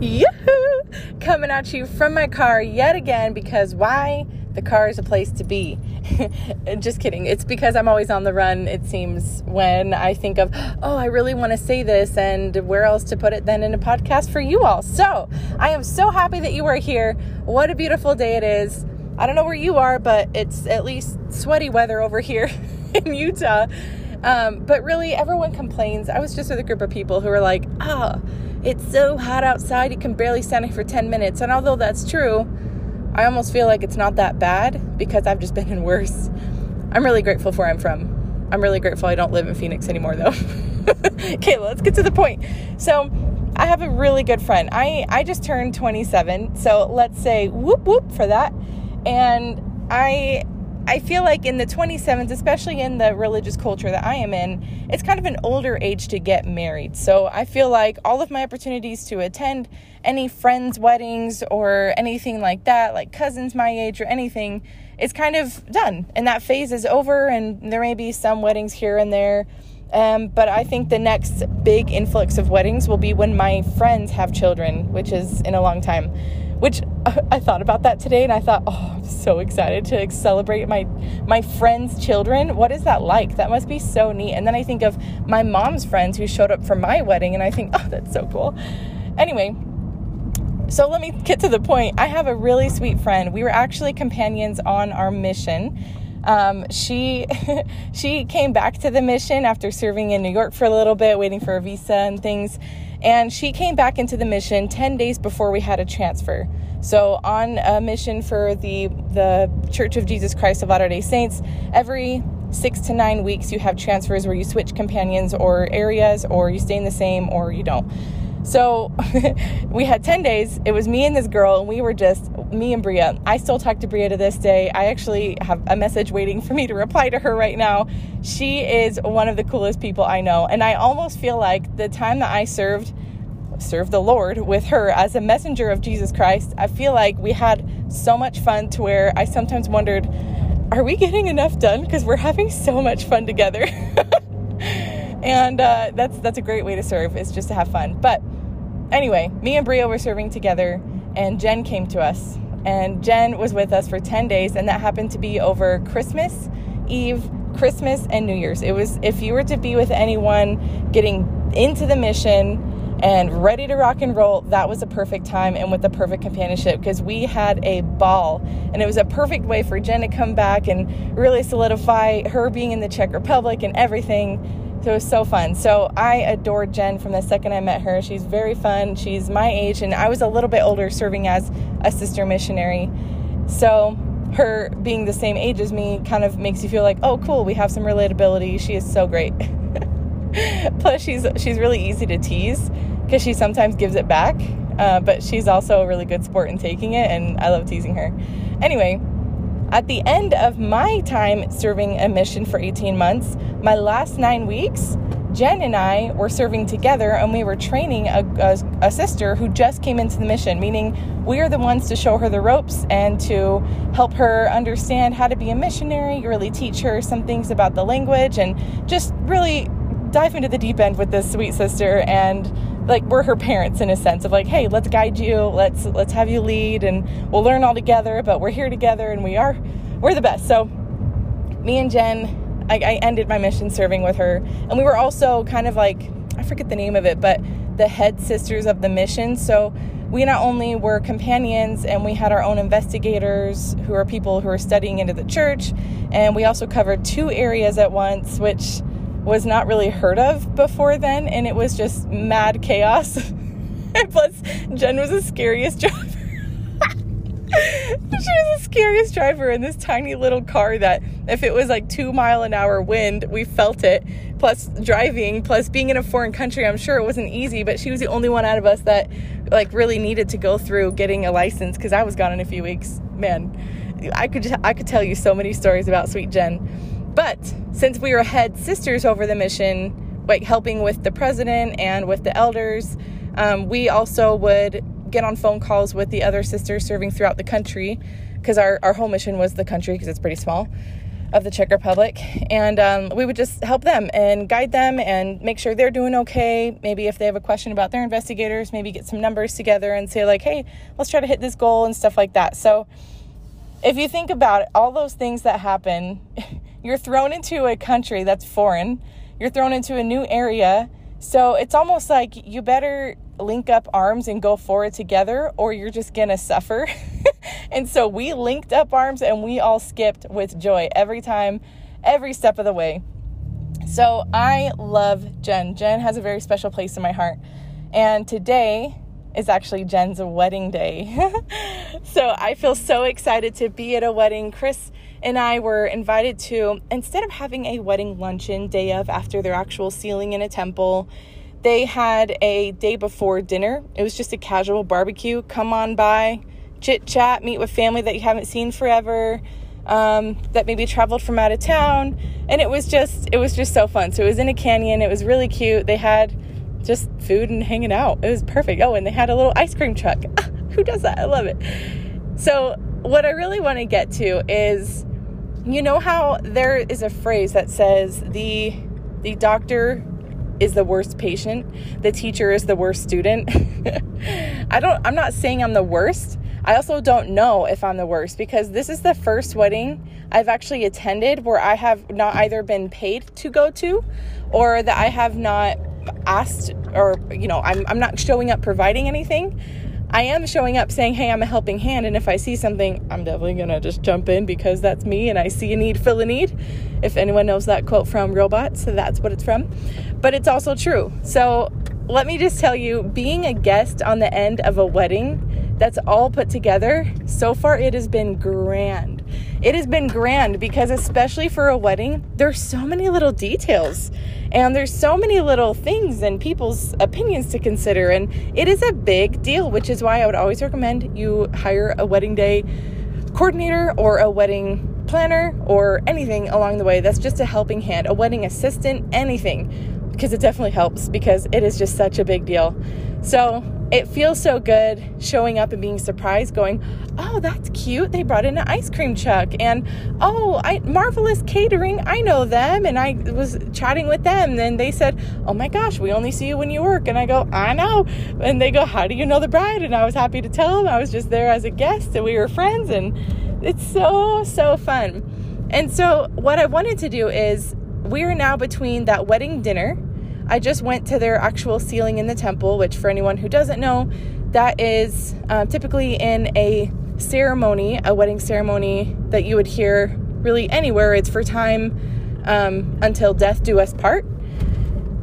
Yoo-hoo! Coming at you from my car yet again because why? The car is a place to be. Just kidding. It's because I'm always on the run, it seems, when I think of, oh, I really want to say this, and where else to put it than in a podcast for you all. So I am so happy that you are here. What a beautiful day it is. I don't know where you are, but it's at least sweaty weather over here in Utah. Um, but really, everyone complains. I was just with a group of people who were like, oh, it's so hot outside, you can barely stand it for 10 minutes. And although that's true, I almost feel like it's not that bad because I've just been in worse. I'm really grateful for where I'm from. I'm really grateful I don't live in Phoenix anymore though. okay, let's get to the point. So, I have a really good friend. I, I just turned 27, so let's say whoop whoop for that. And I I feel like in the 27s, especially in the religious culture that I am in, it's kind of an older age to get married. So I feel like all of my opportunities to attend any friends' weddings or anything like that, like cousins my age or anything, is kind of done. And that phase is over, and there may be some weddings here and there. Um, but I think the next big influx of weddings will be when my friends have children, which is in a long time which I thought about that today and I thought, oh, I'm so excited to celebrate my my friends' children. What is that like? That must be so neat. And then I think of my mom's friends who showed up for my wedding and I think, oh, that's so cool. Anyway, so let me get to the point. I have a really sweet friend. We were actually companions on our mission. Um, she she came back to the mission after serving in New York for a little bit, waiting for a visa and things and she came back into the mission 10 days before we had a transfer. So, on a mission for the, the Church of Jesus Christ of Latter day Saints, every six to nine weeks you have transfers where you switch companions or areas, or you stay in the same, or you don't. So we had 10 days. It was me and this girl, and we were just me and Bria. I still talk to Bria to this day. I actually have a message waiting for me to reply to her right now. She is one of the coolest people I know. And I almost feel like the time that I served served the Lord with her as a messenger of Jesus Christ, I feel like we had so much fun to where I sometimes wondered, are we getting enough done? Because we're having so much fun together. and uh, that's that's a great way to serve is just to have fun. But anyway, me and Bria were serving together, and Jen came to us, and Jen was with us for ten days, and that happened to be over Christmas Eve, Christmas, and New Year's. It was if you were to be with anyone getting into the mission and ready to rock and roll, that was a perfect time and with the perfect companionship because we had a ball. And it was a perfect way for Jen to come back and really solidify her being in the Czech Republic and everything. So it was so fun. So I adored Jen from the second I met her. She's very fun. She's my age, and I was a little bit older serving as a sister missionary. So her being the same age as me kind of makes you feel like, oh, cool, we have some relatability. She is so great. Plus, she's she's really easy to tease because she sometimes gives it back, uh, but she's also a really good sport in taking it, and I love teasing her. Anyway, at the end of my time serving a mission for 18 months, my last nine weeks, Jen and I were serving together and we were training a, a, a, sister who just came into the mission, meaning we are the ones to show her the ropes and to help her understand how to be a missionary, really teach her some things about the language, and just really dive into the deep end with this sweet sister and like we're her parents in a sense of like hey let's guide you. Let's let's have you lead and we'll learn all together but we're here together and we are we're the best. So me and jen I, I ended my mission serving with her. And we were also kind of like i forget the name of it but the head sisters of the mission. So we not only were companions and we had our own investigators who are people who are studying into the church and we also covered two areas at once which was not really heard of before then, and it was just mad chaos. plus, Jen was the scariest driver. she was the scariest driver in this tiny little car that if it was like two mile an hour wind, we felt it. Plus driving, plus being in a foreign country, I'm sure it wasn't easy, but she was the only one out of us that like really needed to go through getting a license because I was gone in a few weeks. Man, I could I could tell you so many stories about Sweet Jen. But since we were head sisters over the mission, like helping with the president and with the elders, um, we also would get on phone calls with the other sisters serving throughout the country because our, our whole mission was the country because it's pretty small. of the Czech Republic. And um, we would just help them and guide them and make sure they're doing okay. Maybe if they have a question about their investigators, maybe get some numbers together and say, like, hey, let's try to hit this goal and stuff like that. So if you think about it, all those things that happen, you're thrown into a country that's foreign, you're thrown into a new area. So it's almost like you better link up arms and go forward together or you're just gonna suffer. and so we linked up arms and we all skipped with joy every time, every step of the way. So I love Jen. Jen has a very special place in my heart. And today is actually Jen's wedding day. so I feel so excited to be at a wedding. Chris and I were invited to, instead of having a wedding luncheon day of after their actual sealing in a temple, they had a day before dinner. It was just a casual barbecue. Come on by, chit chat, meet with family that you haven't seen forever, um, that maybe traveled from out of town, and it was just it was just so fun. So it was in a canyon. It was really cute. They had just food and hanging out. It was perfect. Oh, and they had a little ice cream truck. who does that? I love it. So what I really want to get to is, you know how there is a phrase that says the the doctor is the worst patient, the teacher is the worst student. I don't I'm not saying I'm the worst. I also don't know if I'm the worst because this is the first wedding I've actually attended where I have not either been paid to go to or that I have not asked or you know, I'm I'm not showing up providing anything. I am showing up saying, hey, I'm a helping hand. And if I see something, I'm definitely going to just jump in because that's me and I see a need, fill a need. If anyone knows that quote from Robots, that's what it's from. But it's also true. So let me just tell you being a guest on the end of a wedding that's all put together, so far it has been grand. It has been grand because, especially for a wedding, there's so many little details and there's so many little things and people's opinions to consider. And it is a big deal, which is why I would always recommend you hire a wedding day coordinator or a wedding planner or anything along the way that's just a helping hand, a wedding assistant, anything, because it definitely helps because it is just such a big deal. So, it feels so good showing up and being surprised going oh that's cute. They brought in an ice cream truck. And oh I, marvelous catering. I know them. And i was chatting with them and they said oh my gosh we only see you when you work. And i go i know. And they go how do you know the bride? And i was happy to tell them. I was just there as a guest and we were friends and it's so so fun. And so what i wanted to do is we are now between that wedding dinner I just went to their actual sealing in the temple, which, for anyone who doesn't know, that is uh, typically in a ceremony, a wedding ceremony that you would hear really anywhere. It's for time um, until death do us part.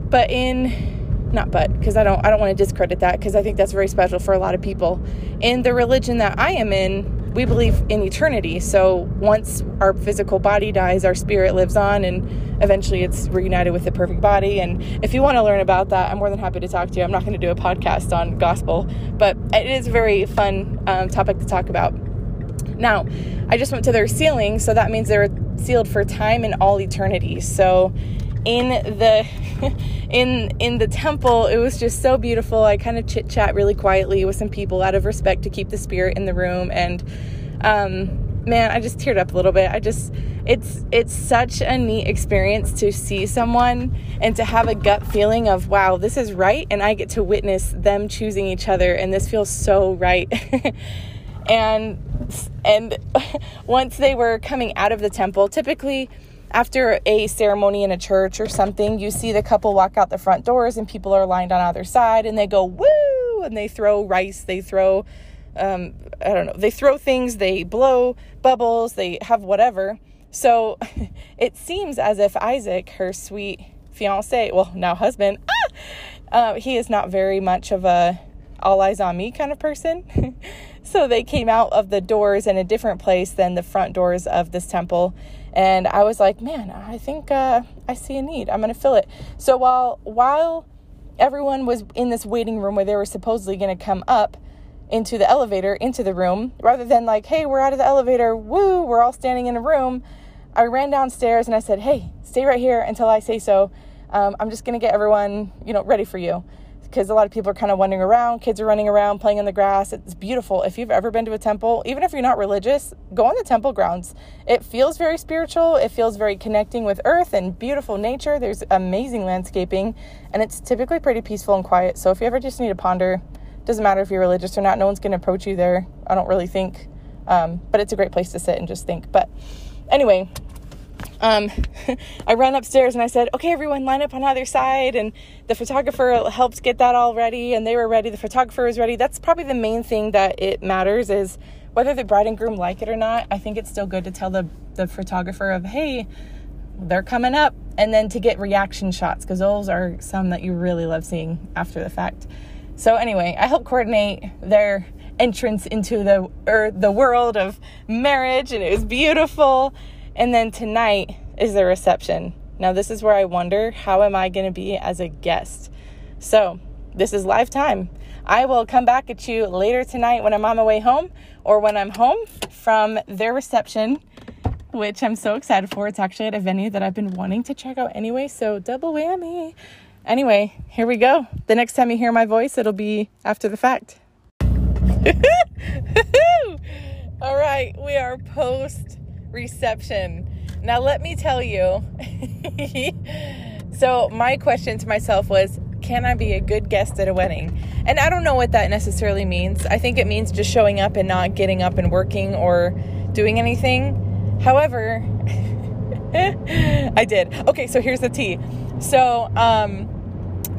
But in, not but, because I don't, I don't want to discredit that because I think that's very special for a lot of people. In the religion that I am in, we believe in eternity. So once our physical body dies, our spirit lives on, and eventually it's reunited with the perfect body. And if you want to learn about that, I'm more than happy to talk to you. I'm not going to do a podcast on gospel, but it is a very fun um, topic to talk about. Now, I just went to their sealing, so that means they're sealed for time and all eternity. So in the in in the temple it was just so beautiful. I kind of chit chat really quietly with some people out of respect to keep the spirit in the room and um, man i just teared up a little bit. I just it's it's such a neat experience to see someone and to have a gut feeling of wow this is right and i get to witness them choosing each other and this feels so right. And and once they were coming out of the temple typically after a ceremony in a church or something, you see the couple walk out the front doors and people are lined on either side and they go, woo, and they throw rice, they throw, um, I don't know, they throw things, they blow bubbles, they have whatever. So it seems as if Isaac, her sweet fiance, well, now husband, ah, uh, he is not very much of a all eyes on me kind of person. so they came out of the doors in a different place than the front doors of this temple and I was like, man, I think uh, I see a need. I'm going to fill it. So while while everyone was in this waiting room where they were supposedly going to come up into the elevator into the room, rather than like, hey, we're out of the elevator, woo, we're all standing in a room. I ran downstairs and I said, hey, stay right here until I say so. Um, I'm just going to get everyone, you know, ready for you. Because a lot of people are kind of wandering around. Kids are running around, playing in the grass. It's beautiful. If you've ever been to a temple, even if you're not religious, go on the temple grounds. It feels very spiritual. It feels very connecting with earth and beautiful nature. There's amazing landscaping, and it's typically pretty peaceful and quiet. So if you ever just need to ponder, doesn't matter if you're religious or not, no one's going to approach you there. I don't really think. Um, but it's a great place to sit and just think. But anyway, um, I ran upstairs and I said, okay, everyone line up on either side. And the photographer helped get that all ready and they were ready. The photographer was ready. That's probably the main thing that it matters is whether the bride and groom like it or not. I think it's still good to tell the, the photographer of, hey, they're coming up. And then to get reaction shots because those are some that you really love seeing after the fact. So anyway, I helped coordinate their entrance into the er, the world of marriage and it was beautiful and then tonight is the reception. Now, this is where I wonder how am I going to be as a guest? So, this is live time. I will come back at you later tonight when I'm on my way home or when I'm home from their reception, which I'm so excited for. It's actually at a venue that I've been wanting to check out anyway, so double whammy. Anyway, here we go. The next time you hear my voice, it'll be after the fact. All right, we are post reception. Now, let me tell you. so, my question to myself was Can I be a good guest at a wedding? And I don't know what that necessarily means. I think it means just showing up and not getting up and working or doing anything. However, I did. Okay, so here's the tea. So, um,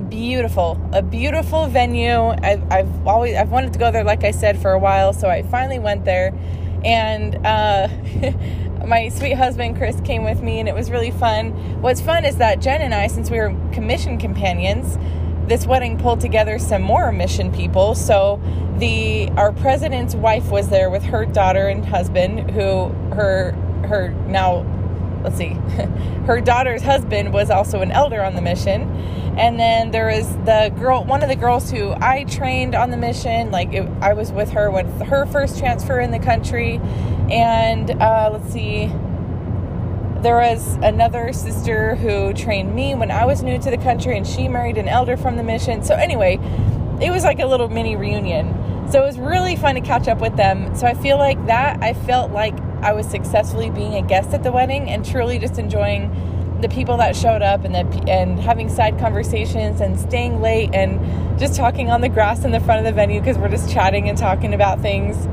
beautiful, a beautiful venue. I've, I've always I've wanted to go there, like I said, for a while. So I finally went there, and uh, my sweet husband Chris came with me, and it was really fun. What's fun is that Jen and I, since we were commission companions, this wedding pulled together some more mission people. So the our president's wife was there with her daughter and husband, who her her now let's see, her daughter's husband was also an elder on the mission. And then there was the girl, one of the girls who I trained on the mission. Like it, I was with her with her first transfer in the country. And uh, let's see, there was another sister who trained me when I was new to the country, and she married an elder from the mission. So, anyway, it was like a little mini reunion. So, it was really fun to catch up with them. So, I feel like that, I felt like I was successfully being a guest at the wedding and truly just enjoying the people that showed up and the, and having side conversations and staying late and just talking on the grass in the front of the venue because we're just chatting and talking about things.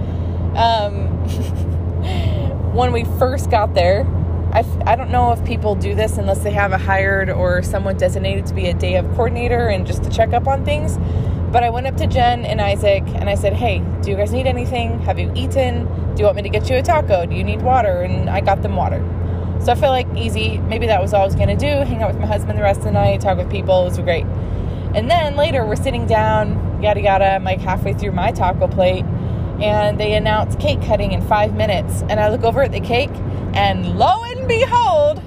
Um, when we first got there, I, I don't know if people do this unless they have a hired or someone designated to be a day of coordinator and just to check up on things. But I went up to Jen and Isaac and I said, Hey, do you guys need anything? Have you eaten? Do you want me to get you a taco? Do you need water? And I got them water. So I felt like easy. Maybe that was all I was going to do hang out with my husband the rest of the night, talk with people. It was great. And then later we're sitting down, yada yada. I'm like halfway through my taco plate and they announce cake cutting in five minutes. And I look over at the cake, and lo and behold,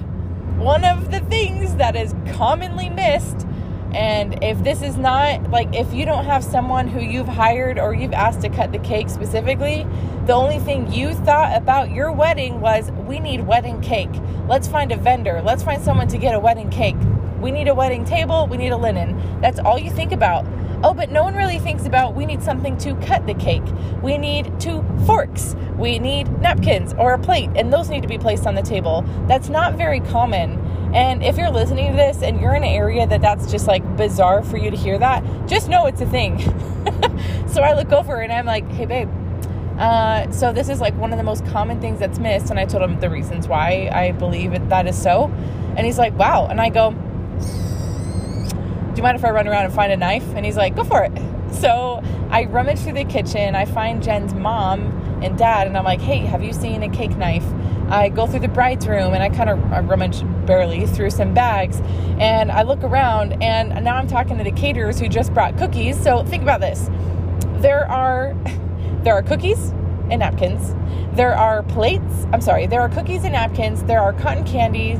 one of the things that is commonly missed and if this is not like if you don't have someone who you've hired or you've asked to cut the cake specifically, the only thing you thought about your wedding was we need wedding cake. Let's find a vendor. Let's find someone to get a wedding cake. We need a wedding table, we need a linen. That's all you think about. Oh, but no one really thinks about we need something to cut the cake. We need two forks. We need napkins or a plate, and those need to be placed on the table. That's not very common. And if you're listening to this and you're in an area that that's just like bizarre for you to hear that, just know it's a thing. so I look over and I'm like, hey, babe. Uh, so this is like one of the most common things that's missed. And I told him the reasons why I believe it, that is so. And he's like, wow. And I go, do you mind if I run around and find a knife? And he's like, go for it. So I rummage through the kitchen. I find Jen's mom and dad. And I'm like, hey, have you seen a cake knife? I go through the bride's room and I kind of rummage barely through some bags and I look around and now I'm talking to the caterers who just brought cookies. So think about this. There are there are cookies and napkins. There are plates. I'm sorry. There are cookies and napkins. There are cotton candy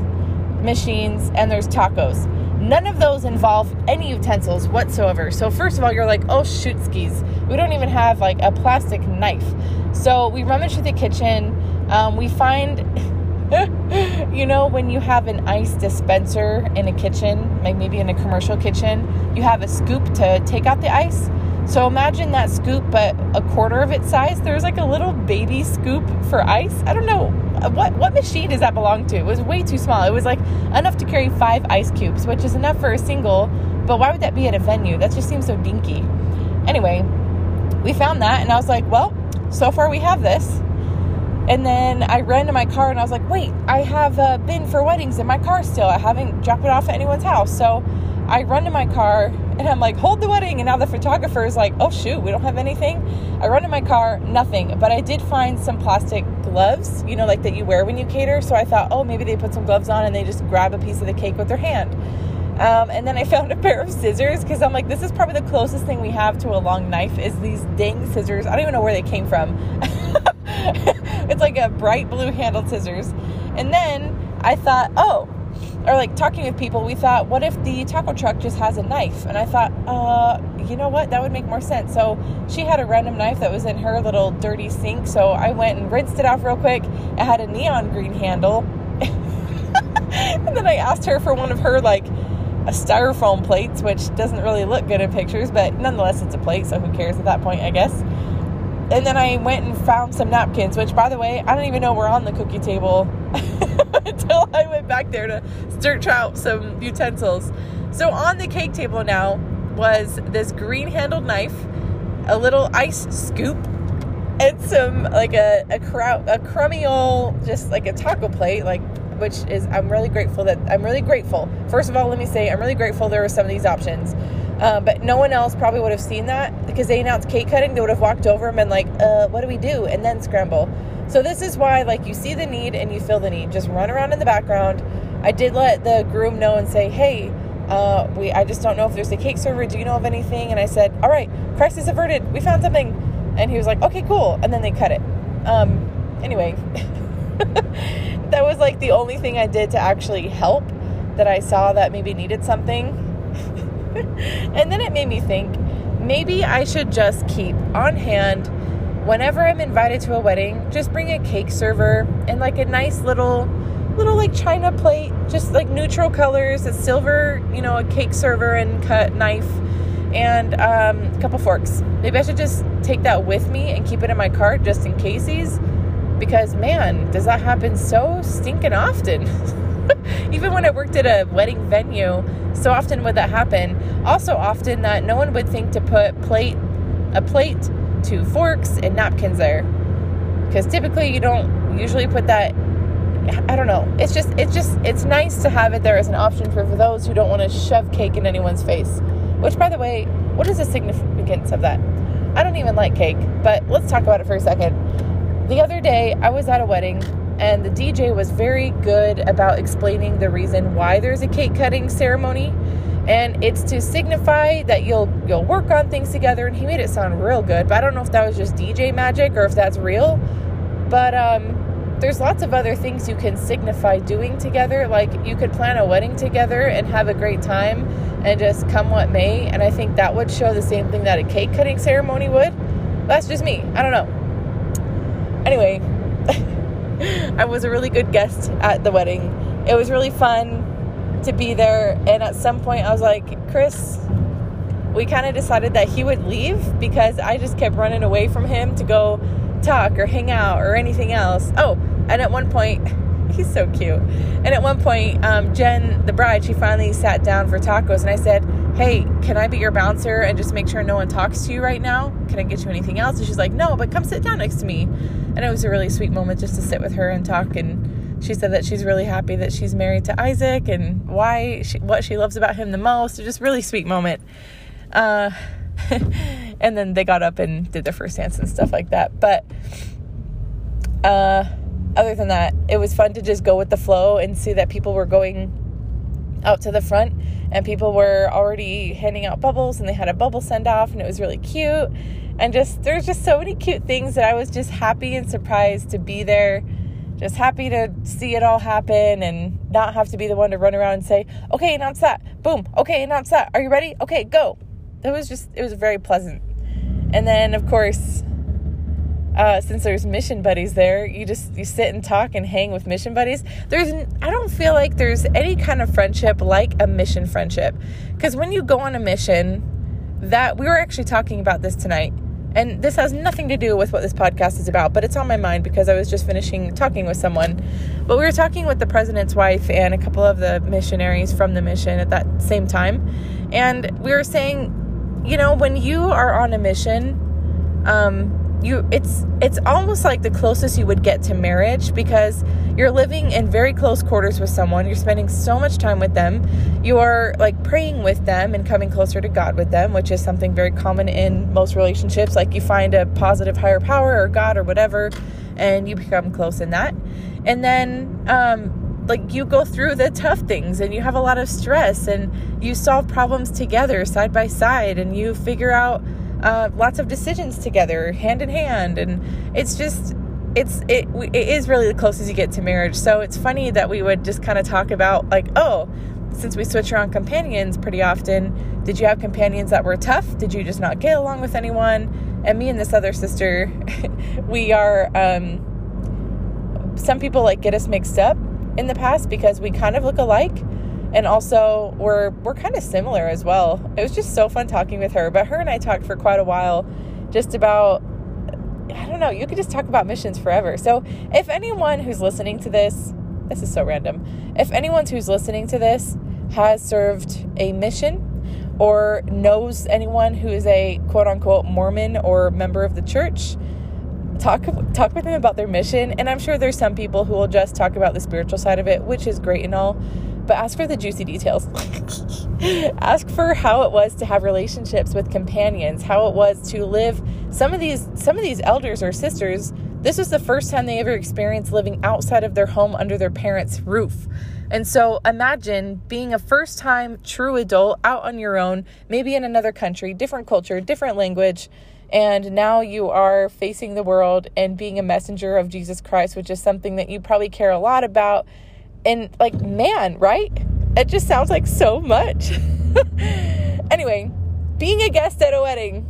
machines and there's tacos. None of those involve any utensils whatsoever. So first of all, you're like, oh shoot skis. We don't even have like a plastic knife. So we rummage through the kitchen um, we find you know, when you have an ice dispenser in a kitchen, like maybe in a commercial kitchen, you have a scoop to take out the ice. So imagine that scoop, but a quarter of its size. There's like a little baby scoop for ice. I don't know what what machine does that belong to. It was way too small. It was like enough to carry five ice cubes, which is enough for a single. But why would that be at a venue? That just seems so dinky. Anyway, we found that, and I was like, well, so far we have this. And then I ran to my car and I was like, wait, I have a bin for weddings in my car still. I haven't dropped it off at anyone's house. So I run to my car and I'm like, hold the wedding. And now the photographer is like, oh shoot, we don't have anything. I run to my car, nothing. But I did find some plastic gloves, you know, like that you wear when you cater. So I thought, oh, maybe they put some gloves on and they just grab a piece of the cake with their hand. Um, and then I found a pair of scissors because I'm like, this is probably the closest thing we have to a long knife is these dang scissors. I don't even know where they came from. like a bright blue handled scissors. And then I thought, oh, or like talking with people, we thought, what if the taco truck just has a knife? And I thought, uh, you know what? That would make more sense. So she had a random knife that was in her little dirty sink. So I went and rinsed it off real quick. It had a neon green handle. and then I asked her for one of her like a styrofoam plates, which doesn't really look good in pictures, but nonetheless, it's a plate, so who cares at that point, I guess. And then I went and found some napkins, which, by the way, I don't even know were on the cookie table until I went back there to search out some utensils. So on the cake table now was this green handled knife, a little ice scoop, and some like a a, crowd, a crummy old just like a taco plate, like which is I'm really grateful that I'm really grateful. First of all, let me say I'm really grateful there were some of these options. Uh, but no one else probably would have seen that because they announced cake cutting. They would have walked over and been like, uh, "What do we do?" and then scramble. So this is why, like, you see the need and you feel the need. Just run around in the background. I did let the groom know and say, "Hey, uh, we I just don't know if there's a cake server. Do you know of anything?" And I said, "All right, crisis averted. We found something." And he was like, "Okay, cool." And then they cut it. Um, anyway. that was like the only thing I did to actually help that I saw that maybe needed something. and then it made me think maybe I should just keep on hand whenever I'm invited to a wedding, just bring a cake server and like a nice little little like china plate, just like neutral colors, a silver, you know, a cake server and cut knife and um, a couple forks. Maybe I should just take that with me and keep it in my cart just in cases because man, does that happen so stinking often. Even when I worked at a wedding venue, so often would that happen. Also often that no one would think to put plate a plate, two forks and napkins there. Cuz typically you don't usually put that I don't know. It's just it's just it's nice to have it there as an option for, for those who don't want to shove cake in anyone's face. Which by the way, what is the significance of that? I don't even like cake, but let's talk about it for a second the other day, I was at a wedding and the DJ was very good about explaining the reason why there's a cake cutting ceremony. And it's to signify that you'll you'll work on things together and he made it sound real good but i don't know if that was just dj magic or if that's real. But um, there's lots of other things you can signify doing together like you could plan a wedding together and have a great time and just come what may and i think that would show the same thing that a cake cutting ceremony would. That's just me. I don't know. Anyway, I was a really good guest at the wedding. It was really fun to be there. And at some point, I was like, Chris, we kind of decided that he would leave because I just kept running away from him to go talk or hang out or anything else. Oh, and at one point, he's so cute. And at one point, um, Jen, the bride, she finally sat down for tacos, and I said, hey, can I be your bouncer and just make sure no one talks to you right now? Can I get you anything else? And she's like, no, but come sit down next to me. And it was a really sweet moment just to sit with her and talk. And she said that she's really happy that she's married to Isaac and why, she, what she loves about him the most. Just really sweet moment. Uh, and then they got up and did their first dance and stuff like that. But uh, other than that, it was fun to just go with the flow and see that people were going out to the front and people were already handing out bubbles and they had a bubble send off and it was really cute. And just there's just so many cute things that I was just happy and surprised to be there. Just happy to see it all happen and not have to be the one to run around and say okay announce that. Boom. Okay announce that. Are you ready? Okay go. It was just it was very pleasant. And then of course uh, since there's mission buddies there, you just you sit and talk and hang with mission buddies. There's I don't feel like there's any kind of friendship like a mission friendship, because when you go on a mission, that we were actually talking about this tonight, and this has nothing to do with what this podcast is about, but it's on my mind because I was just finishing talking with someone. But we were talking with the president's wife and a couple of the missionaries from the mission at that same time, and we were saying, you know, when you are on a mission, um, you it's it's almost like the closest you would get to marriage because you're living in very close quarters with someone you're spending so much time with them you are like praying with them and coming closer to god with them which is something very common in most relationships. Like you find a positive higher power or god or whatever and you become close in that. And then um like you go through the tough things and you have a lot of stress and you solve problems together side by side and you figure out uh, lots of decisions together, hand in hand, and it's just it's it it is really the closest you get to marriage. So it's funny that we would just kind of talk about like, oh, since we switch around companions pretty often, did you have companions that were tough? Did you just not get along with anyone? And me and this other sister, we are. Um, some people like get us mixed up in the past because we kind of look alike and also we're we're kind of similar as well. It was just so fun talking with her, but her and I talked for quite a while just about I don't know, you could just talk about missions forever. So, if anyone who's listening to this, this is so random. If anyone who's listening to this has served a mission or knows anyone who is a quote unquote Mormon or member of the church, talk talk with them about their mission and i'm sure there's some people who will just talk about the spiritual side of it which is great and all but ask for the juicy details. ask for how it was to have relationships with companions, how it was to live some of these some of these elders or sisters, this was the first time they ever experienced living outside of their home under their parents' roof. And so imagine being a first time true adult out on your own, maybe in another country, different culture, different language, and now you are facing the world and being a messenger of Jesus Christ, which is something that you probably care a lot about and like, man, right? It just sounds like so much. anyway, being a guest at a wedding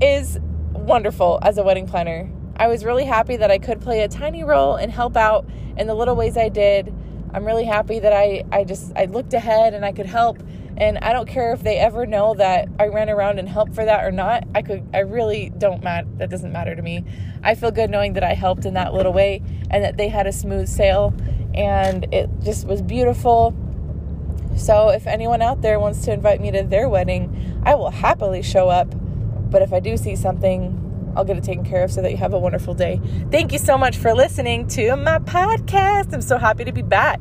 is wonderful as a wedding planner. I was really happy that I could play a tiny role and help out in the little ways I did. I'm really happy that I, I just I looked ahead and I could help and I don't care if they ever know that I ran around and helped for that or not. I could I really don't matter that doesn't matter to me. I feel good knowing that I helped in that little way and that they had a smooth sail and it just was beautiful. So, if anyone out there wants to invite me to their wedding, I will happily show up. But if I do see something, I'll get it taken care of so that you have a wonderful day. Thank you so much for listening to my podcast. I'm so happy to be back.